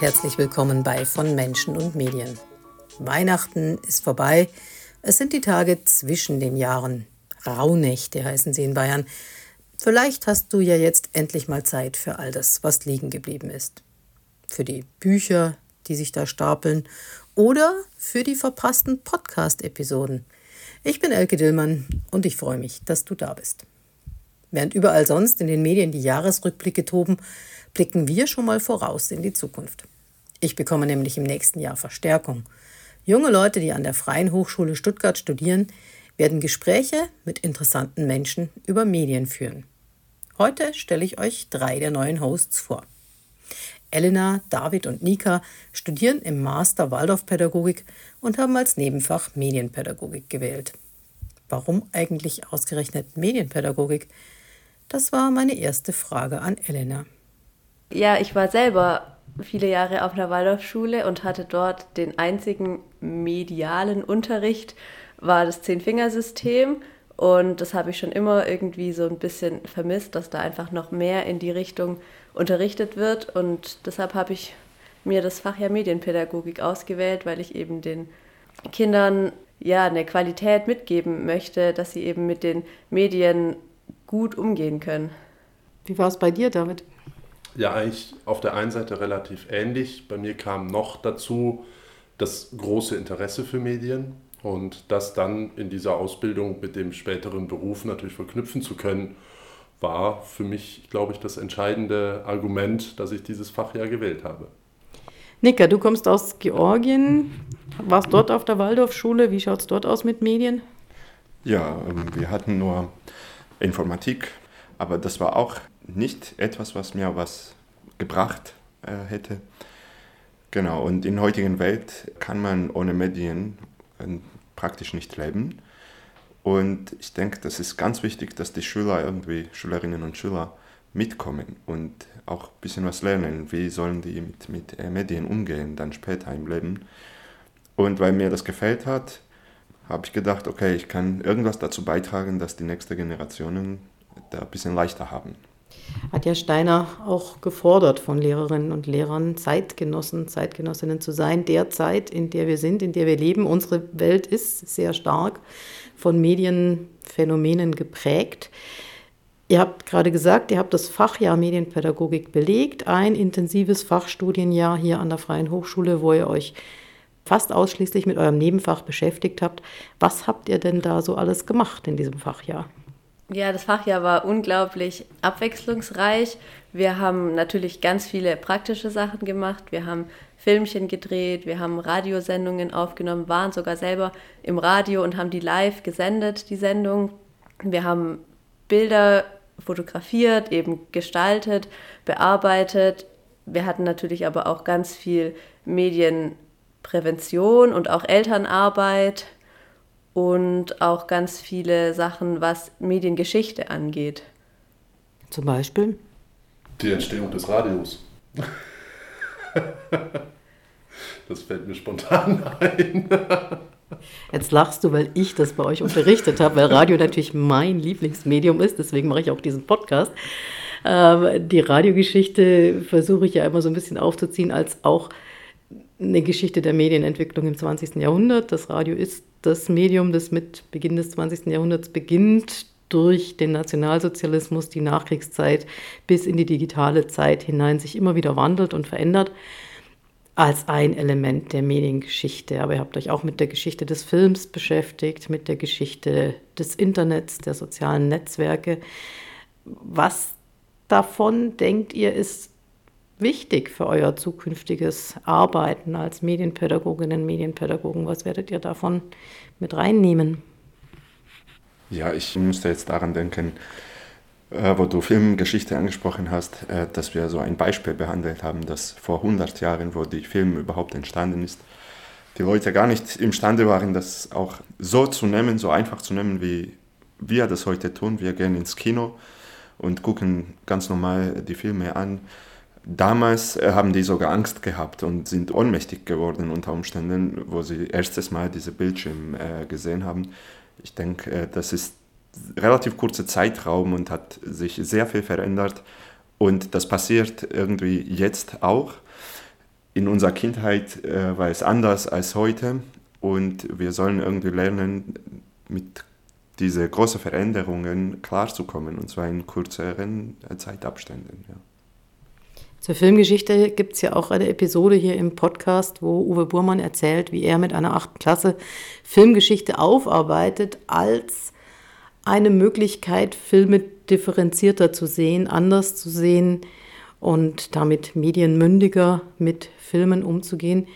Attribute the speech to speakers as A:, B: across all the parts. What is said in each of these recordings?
A: herzlich willkommen bei Von Menschen und Medien. Weihnachten ist vorbei. Es sind die Tage zwischen den Jahren. Rauhnächte heißen sie in Bayern. Vielleicht hast du ja jetzt endlich mal Zeit für all das, was liegen geblieben ist. Für die Bücher, die sich da stapeln oder für die verpassten Podcast-Episoden. Ich bin Elke Dillmann und ich freue mich, dass du da bist. Während überall sonst in den Medien die Jahresrückblicke toben, blicken wir schon mal voraus in die Zukunft. Ich bekomme nämlich im nächsten Jahr Verstärkung. Junge Leute, die an der Freien Hochschule Stuttgart studieren, werden Gespräche mit interessanten Menschen über Medien führen. Heute stelle ich euch drei der neuen Hosts vor. Elena, David und Nika studieren im Master Waldorfpädagogik und haben als Nebenfach Medienpädagogik gewählt. Warum eigentlich ausgerechnet Medienpädagogik? Das war meine erste Frage an Elena.
B: Ja, ich war selber viele Jahre auf einer Waldorfschule und hatte dort den einzigen medialen Unterricht, war das Zehn-Fingersystem. Und das habe ich schon immer irgendwie so ein bisschen vermisst, dass da einfach noch mehr in die Richtung unterrichtet wird. Und deshalb habe ich mir das Fach ja Medienpädagogik ausgewählt, weil ich eben den Kindern ja eine Qualität mitgeben möchte, dass sie eben mit den Medien gut umgehen können.
A: Wie war es bei dir, David?
C: Ja, eigentlich auf der einen Seite relativ ähnlich. Bei mir kam noch dazu das große Interesse für Medien und das dann in dieser Ausbildung mit dem späteren Beruf natürlich verknüpfen zu können, war für mich, glaube ich, das entscheidende Argument, dass ich dieses Fach ja gewählt habe.
A: Nika, du kommst aus Georgien, warst dort auf der Waldorfschule. Wie schaut es dort aus mit Medien?
D: Ja, ähm, wir hatten nur Informatik, aber das war auch nicht etwas, was mir was gebracht äh, hätte. Genau, und in der heutigen Welt kann man ohne Medien äh, praktisch nicht leben. Und ich denke, das ist ganz wichtig, dass die Schüler irgendwie, Schülerinnen und Schüler, mitkommen und auch ein bisschen was lernen. Wie sollen die mit, mit äh, Medien umgehen, dann später im Leben. Und weil mir das gefällt hat, habe ich gedacht, okay, ich kann irgendwas dazu beitragen, dass die nächsten Generationen da ein bisschen leichter haben
A: hat ja Steiner auch gefordert von Lehrerinnen und Lehrern, Zeitgenossen, Zeitgenossinnen zu sein, der Zeit, in der wir sind, in der wir leben. Unsere Welt ist sehr stark von Medienphänomenen geprägt. Ihr habt gerade gesagt, ihr habt das Fachjahr Medienpädagogik belegt, ein intensives Fachstudienjahr hier an der Freien Hochschule, wo ihr euch fast ausschließlich mit eurem Nebenfach beschäftigt habt. Was habt ihr denn da so alles gemacht in diesem Fachjahr?
B: Ja, das Fachjahr war unglaublich abwechslungsreich. Wir haben natürlich ganz viele praktische Sachen gemacht. Wir haben Filmchen gedreht, wir haben Radiosendungen aufgenommen, waren sogar selber im Radio und haben die live gesendet, die Sendung. Wir haben Bilder fotografiert, eben gestaltet, bearbeitet. Wir hatten natürlich aber auch ganz viel Medienprävention und auch Elternarbeit und auch ganz viele Sachen, was Mediengeschichte angeht.
A: Zum Beispiel?
C: Die Entstehung des Radios. das fällt mir spontan ein.
A: Jetzt lachst du, weil ich das bei euch unterrichtet habe, weil Radio natürlich mein Lieblingsmedium ist, deswegen mache ich auch diesen Podcast. Ähm, die Radiogeschichte versuche ich ja immer so ein bisschen aufzuziehen als auch eine Geschichte der Medienentwicklung im 20. Jahrhundert. Das Radio ist das Medium, das mit Beginn des 20. Jahrhunderts beginnt, durch den Nationalsozialismus, die Nachkriegszeit bis in die digitale Zeit hinein sich immer wieder wandelt und verändert, als ein Element der Mediengeschichte. Aber ihr habt euch auch mit der Geschichte des Films beschäftigt, mit der Geschichte des Internets, der sozialen Netzwerke. Was davon denkt ihr ist wichtig für euer zukünftiges Arbeiten als Medienpädagoginnen, Medienpädagogen? Was werdet ihr davon mit reinnehmen?
D: Ja, ich musste jetzt daran denken, äh, wo du Filmgeschichte angesprochen hast, äh, dass wir so ein Beispiel behandelt haben, dass vor 100 Jahren, wo die Film überhaupt entstanden ist, die Leute gar nicht imstande waren, das auch so zu nehmen, so einfach zu nehmen, wie wir das heute tun. Wir gehen ins Kino und gucken ganz normal die Filme an Damals äh, haben die sogar Angst gehabt und sind ohnmächtig geworden unter Umständen, wo sie erstes Mal diese Bildschirm äh, gesehen haben. Ich denke, äh, das ist relativ kurzer Zeitraum und hat sich sehr viel verändert. Und das passiert irgendwie jetzt auch. in unserer Kindheit war es anders als heute und wir sollen irgendwie lernen, mit diesen großen Veränderungen klarzukommen und zwar in kürzeren Zeitabständen. Ja.
A: Zur Filmgeschichte gibt es ja auch eine Episode hier im Podcast, wo Uwe Burmann erzählt, wie er mit einer achten Klasse Filmgeschichte aufarbeitet als eine Möglichkeit, Filme differenzierter zu sehen, anders zu sehen und damit medienmündiger mit Filmen umzugehen.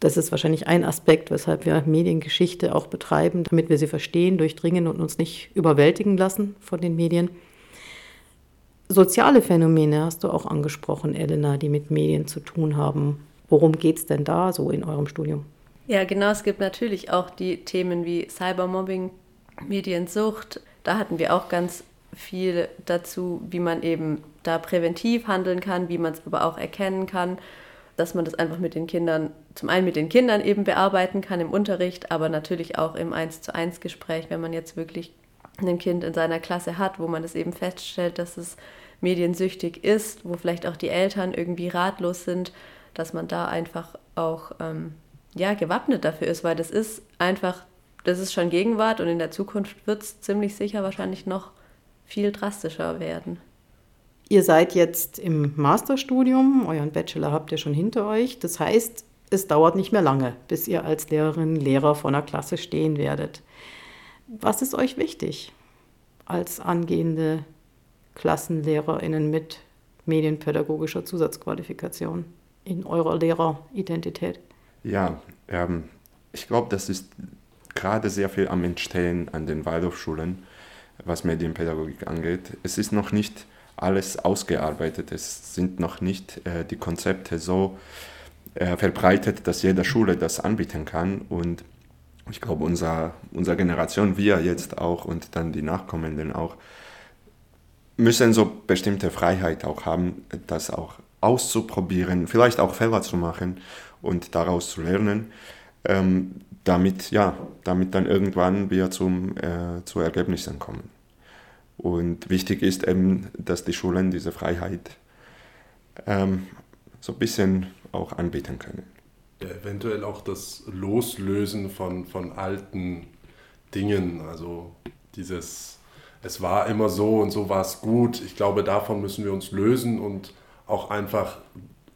A: Das ist wahrscheinlich ein Aspekt, weshalb wir Mediengeschichte auch betreiben, damit wir sie verstehen, durchdringen und uns nicht überwältigen lassen von den Medien. Soziale Phänomene hast du auch angesprochen, Elena, die mit Medien zu tun haben. Worum geht es denn da so in eurem Studium?
B: Ja, genau. Es gibt natürlich auch die Themen wie Cybermobbing, Mediensucht. Da hatten wir auch ganz viel dazu, wie man eben da präventiv handeln kann, wie man es aber auch erkennen kann, dass man das einfach mit den Kindern, zum einen mit den Kindern eben bearbeiten kann im Unterricht, aber natürlich auch im 1 zu 1 Gespräch, wenn man jetzt wirklich ein Kind in seiner Klasse hat, wo man es eben feststellt, dass es mediensüchtig ist, wo vielleicht auch die Eltern irgendwie ratlos sind, dass man da einfach auch ähm, ja, gewappnet dafür ist, weil das ist einfach, das ist schon Gegenwart und in der Zukunft wird es ziemlich sicher wahrscheinlich noch viel drastischer werden.
A: Ihr seid jetzt im Masterstudium, euren Bachelor habt ihr schon hinter euch. Das heißt, es dauert nicht mehr lange, bis ihr als Lehrerin, Lehrer vor einer Klasse stehen werdet. Was ist euch wichtig als angehende KlassenlehrerInnen mit medienpädagogischer Zusatzqualifikation in eurer Lehreridentität?
D: Ja, ähm, ich glaube, das ist gerade sehr viel am Entstehen an den Waldorfschulen, was Medienpädagogik angeht. Es ist noch nicht alles ausgearbeitet, es sind noch nicht äh, die Konzepte so äh, verbreitet, dass jede Schule das anbieten kann. Und ich glaube, unser, unsere Generation, wir jetzt auch und dann die Nachkommenden auch, müssen so bestimmte Freiheit auch haben, das auch auszuprobieren, vielleicht auch Fehler zu machen und daraus zu lernen, ähm, damit, ja, damit dann irgendwann wir zum, äh, zu Ergebnissen kommen. Und wichtig ist eben, dass die Schulen diese Freiheit ähm, so ein bisschen auch anbieten können.
C: Eventuell auch das Loslösen von, von alten Dingen, also dieses es war immer so und so war es gut. Ich glaube, davon müssen wir uns lösen und auch einfach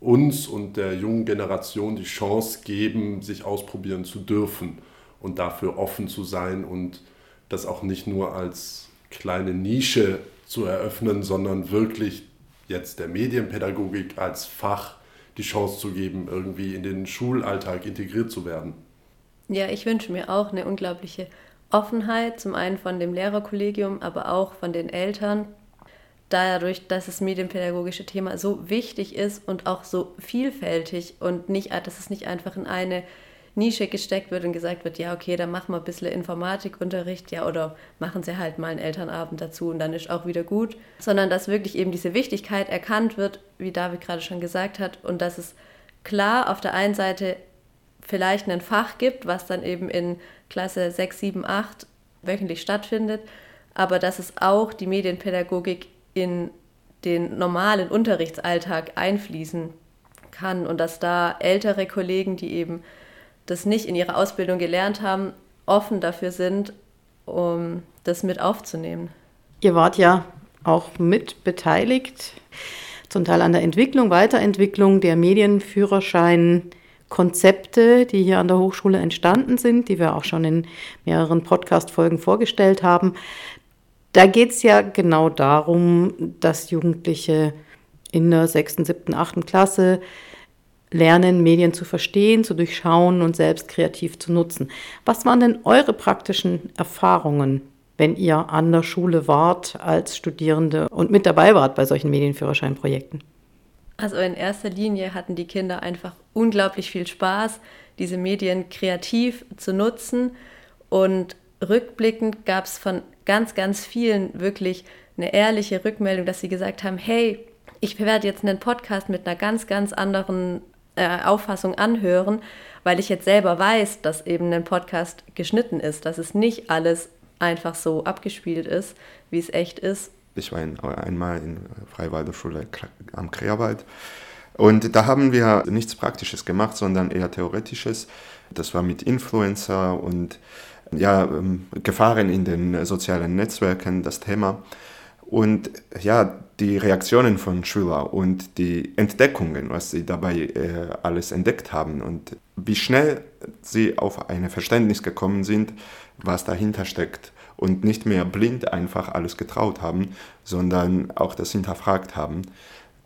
C: uns und der jungen Generation die Chance geben, sich ausprobieren zu dürfen und dafür offen zu sein und das auch nicht nur als kleine Nische zu eröffnen, sondern wirklich jetzt der Medienpädagogik als Fach die Chance zu geben, irgendwie in den Schulalltag integriert zu werden.
B: Ja, ich wünsche mir auch eine unglaubliche Offenheit, zum einen von dem Lehrerkollegium, aber auch von den Eltern, dadurch, dass das medienpädagogische Thema so wichtig ist und auch so vielfältig und nicht, dass es nicht einfach in eine Nische gesteckt wird und gesagt wird, ja, okay, dann machen wir ein bisschen Informatikunterricht, ja, oder machen sie halt mal einen Elternabend dazu und dann ist auch wieder gut, sondern dass wirklich eben diese Wichtigkeit erkannt wird, wie David gerade schon gesagt hat, und dass es klar auf der einen Seite vielleicht ein Fach gibt, was dann eben in Klasse 6, 7, 8 wöchentlich stattfindet, aber dass es auch die Medienpädagogik in den normalen Unterrichtsalltag einfließen kann und dass da ältere Kollegen, die eben das nicht in ihrer Ausbildung gelernt haben, offen dafür sind, um das mit aufzunehmen.
A: Ihr wart ja auch mit beteiligt, zum Teil an der Entwicklung, Weiterentwicklung der Medienführerschein Konzepte, die hier an der Hochschule entstanden sind, die wir auch schon in mehreren Podcast-Folgen vorgestellt haben. Da geht es ja genau darum, dass Jugendliche in der sechsten, siebten, achten Klasse lernen, Medien zu verstehen, zu durchschauen und selbst kreativ zu nutzen. Was waren denn eure praktischen Erfahrungen, wenn ihr an der Schule wart als Studierende und mit dabei wart bei solchen Medienführerscheinprojekten?
B: Also in erster Linie hatten die Kinder einfach unglaublich viel Spaß, diese Medien kreativ zu nutzen. Und rückblickend gab es von ganz, ganz vielen wirklich eine ehrliche Rückmeldung, dass sie gesagt haben, hey, ich werde jetzt einen Podcast mit einer ganz, ganz anderen äh, Auffassung anhören, weil ich jetzt selber weiß, dass eben ein Podcast geschnitten ist, dass es nicht alles einfach so abgespielt ist, wie es echt ist,
D: ich war in, einmal in Freiwalder Schule am Kreerwald Und da haben wir nichts Praktisches gemacht, sondern eher Theoretisches. Das war mit Influencer und ja, ähm, Gefahren in den sozialen Netzwerken das Thema. Und ja, die Reaktionen von Schülern und die Entdeckungen, was sie dabei äh, alles entdeckt haben und wie schnell sie auf ein Verständnis gekommen sind, was dahinter steckt und nicht mehr blind einfach alles getraut haben, sondern auch das hinterfragt haben.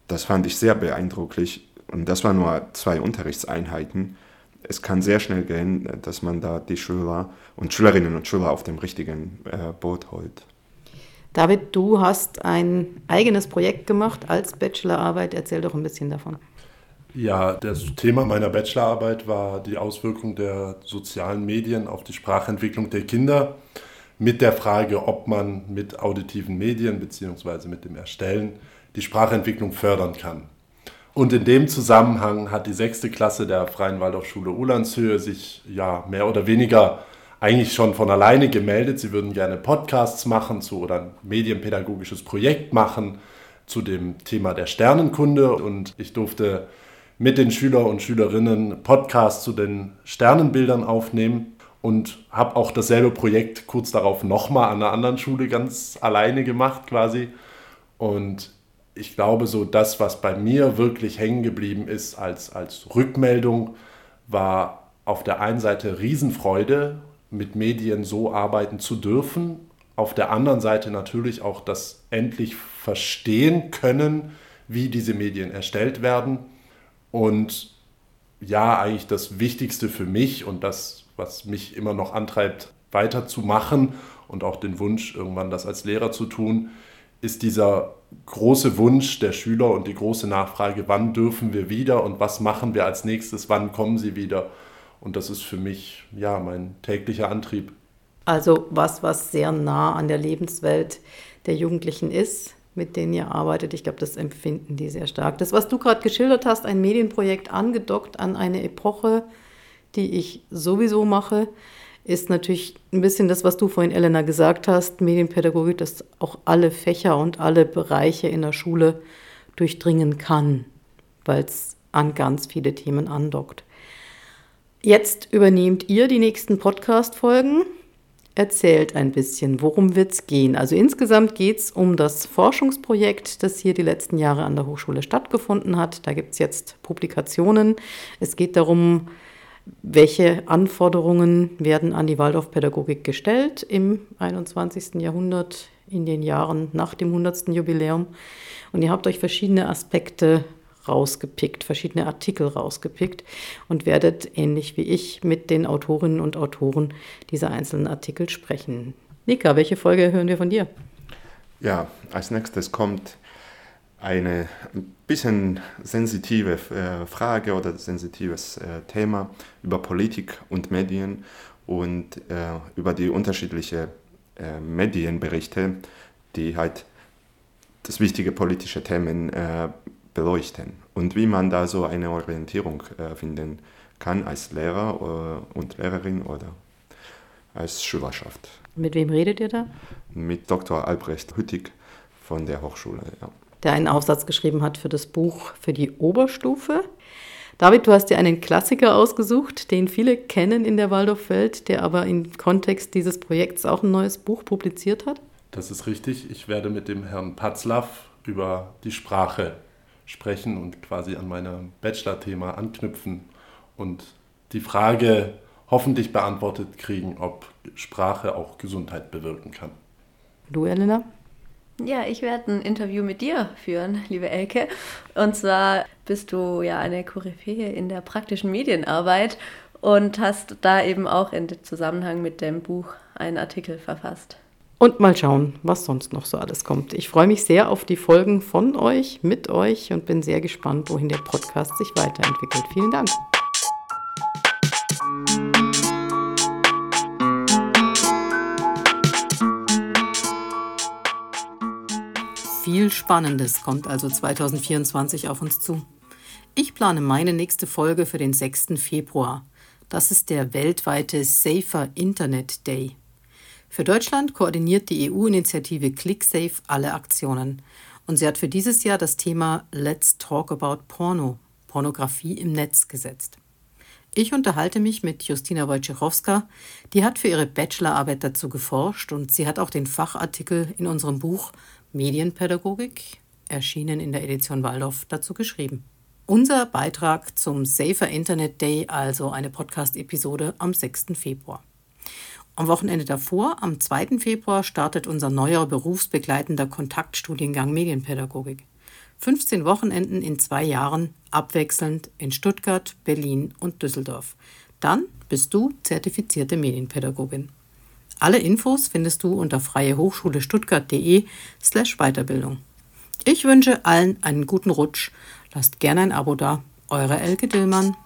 D: Das fand ich sehr beeindrucklich und das waren nur zwei Unterrichtseinheiten. Es kann sehr schnell gehen, dass man da die Schüler und Schülerinnen und Schüler auf dem richtigen äh, Boot holt.
A: David, du hast ein eigenes Projekt gemacht als Bachelorarbeit. Erzähl doch ein bisschen davon.
C: Ja, das Thema meiner Bachelorarbeit war die Auswirkung der sozialen Medien auf die Sprachentwicklung der Kinder mit der Frage, ob man mit auditiven Medien bzw. mit dem Erstellen die Sprachentwicklung fördern kann. Und in dem Zusammenhang hat die sechste Klasse der Freien Waldorfschule Ulandshöhe sich ja mehr oder weniger eigentlich schon von alleine gemeldet. Sie würden gerne Podcasts machen zu oder ein medienpädagogisches Projekt machen zu dem Thema der Sternenkunde. Und ich durfte mit den Schüler und Schülerinnen Podcasts zu den Sternenbildern aufnehmen und habe auch dasselbe Projekt kurz darauf nochmal an einer anderen Schule ganz alleine gemacht quasi. Und ich glaube, so das, was bei mir wirklich hängen geblieben ist als, als Rückmeldung, war auf der einen Seite Riesenfreude mit Medien so arbeiten zu dürfen. Auf der anderen Seite natürlich auch das endlich verstehen können, wie diese Medien erstellt werden. Und ja, eigentlich das Wichtigste für mich und das, was mich immer noch antreibt, weiterzumachen und auch den Wunsch, irgendwann das als Lehrer zu tun, ist dieser große Wunsch der Schüler und die große Nachfrage, wann dürfen wir wieder und was machen wir als nächstes, wann kommen sie wieder. Und das ist für mich ja mein täglicher Antrieb.
A: Also was, was sehr nah an der Lebenswelt der Jugendlichen ist, mit denen ihr arbeitet. Ich glaube, das empfinden die sehr stark. Das, was du gerade geschildert hast, ein Medienprojekt angedockt an eine Epoche, die ich sowieso mache, ist natürlich ein bisschen das, was du vorhin, Elena, gesagt hast, Medienpädagogik, das auch alle Fächer und alle Bereiche in der Schule durchdringen kann, weil es an ganz viele Themen andockt. Jetzt übernehmt ihr die nächsten Podcast-Folgen. Erzählt ein bisschen, worum wird es gehen? Also insgesamt geht es um das Forschungsprojekt, das hier die letzten Jahre an der Hochschule stattgefunden hat. Da gibt es jetzt Publikationen. Es geht darum, welche Anforderungen werden an die Waldorfpädagogik gestellt im 21. Jahrhundert, in den Jahren nach dem 100. Jubiläum. Und ihr habt euch verschiedene Aspekte rausgepickt, verschiedene Artikel rausgepickt und werdet ähnlich wie ich mit den Autorinnen und Autoren dieser einzelnen Artikel sprechen. Nika, welche Folge hören wir von dir?
D: Ja, als nächstes kommt eine ein bisschen sensitive äh, Frage oder sensitives äh, Thema über Politik und Medien und äh, über die unterschiedlichen Medienberichte, die halt das wichtige politische Themen beleuchten und wie man da so eine Orientierung äh, finden kann als Lehrer äh, und Lehrerin oder als Schülerschaft.
A: Mit wem redet ihr da?
D: Mit Dr. Albrecht Hüttig von der Hochschule. Ja.
A: Der einen Aufsatz geschrieben hat für das Buch für die Oberstufe. David, du hast dir einen Klassiker ausgesucht, den viele kennen in der Waldorfwelt, der aber im Kontext dieses Projekts auch ein neues Buch publiziert hat.
C: Das ist richtig. Ich werde mit dem Herrn Patzlaff über die Sprache sprechen und quasi an meinem Bachelor-Thema anknüpfen und die Frage hoffentlich beantwortet kriegen, ob Sprache auch Gesundheit bewirken kann.
A: Du, Elena?
B: Ja, ich werde ein Interview mit dir führen, liebe Elke. Und zwar bist du ja eine Koryphäe in der praktischen Medienarbeit und hast da eben auch in Zusammenhang mit dem Buch einen Artikel verfasst.
A: Und mal schauen, was sonst noch so alles kommt. Ich freue mich sehr auf die Folgen von euch, mit euch und bin sehr gespannt, wohin der Podcast sich weiterentwickelt. Vielen Dank. Viel Spannendes kommt also 2024 auf uns zu. Ich plane meine nächste Folge für den 6. Februar. Das ist der weltweite Safer Internet Day. Für Deutschland koordiniert die EU-Initiative ClickSafe alle Aktionen. und sie hat für dieses Jahr das Thema Let's Talk About Porno, Pornografie im Netz gesetzt. Ich unterhalte mich mit Justina Wojciechowska, die hat für ihre Bachelorarbeit dazu geforscht und sie hat auch den Fachartikel in unserem Buch Medienpädagogik, erschienen in der Edition Waldorf, dazu geschrieben. Unser Beitrag zum Safer Internet Day, also eine Podcast-Episode am 6. Februar. Am Wochenende davor, am 2. Februar, startet unser neuer berufsbegleitender Kontaktstudiengang Medienpädagogik. 15 Wochenenden in zwei Jahren, abwechselnd in Stuttgart, Berlin und Düsseldorf. Dann bist du zertifizierte Medienpädagogin. Alle Infos findest du unter freiehochschule stuttgart.de slash Weiterbildung. Ich wünsche allen einen guten Rutsch. Lasst gerne ein Abo da. Eure Elke Dillmann.